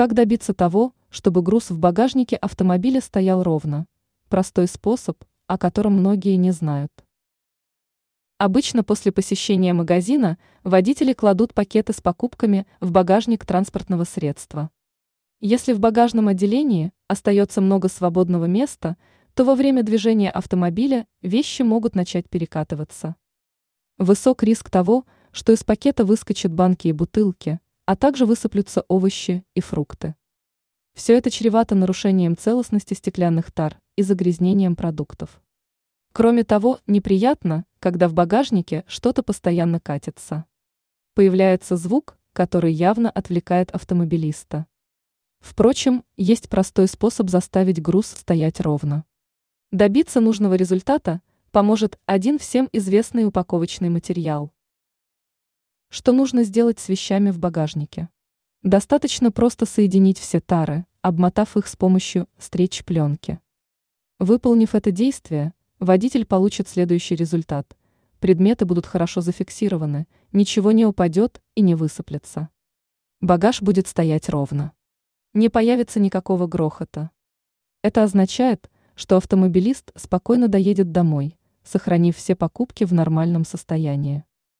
Как добиться того, чтобы груз в багажнике автомобиля стоял ровно? Простой способ, о котором многие не знают. Обычно после посещения магазина водители кладут пакеты с покупками в багажник транспортного средства. Если в багажном отделении остается много свободного места, то во время движения автомобиля вещи могут начать перекатываться. Высок риск того, что из пакета выскочат банки и бутылки, а также высыплются овощи и фрукты. Все это чревато нарушением целостности стеклянных тар и загрязнением продуктов. Кроме того, неприятно, когда в багажнике что-то постоянно катится. Появляется звук, который явно отвлекает автомобилиста. Впрочем, есть простой способ заставить груз стоять ровно. Добиться нужного результата поможет один всем известный упаковочный материал. Что нужно сделать с вещами в багажнике? Достаточно просто соединить все тары, обмотав их с помощью стрейч-пленки. Выполнив это действие, водитель получит следующий результат. Предметы будут хорошо зафиксированы, ничего не упадет и не высыплется. Багаж будет стоять ровно. Не появится никакого грохота. Это означает, что автомобилист спокойно доедет домой, сохранив все покупки в нормальном состоянии.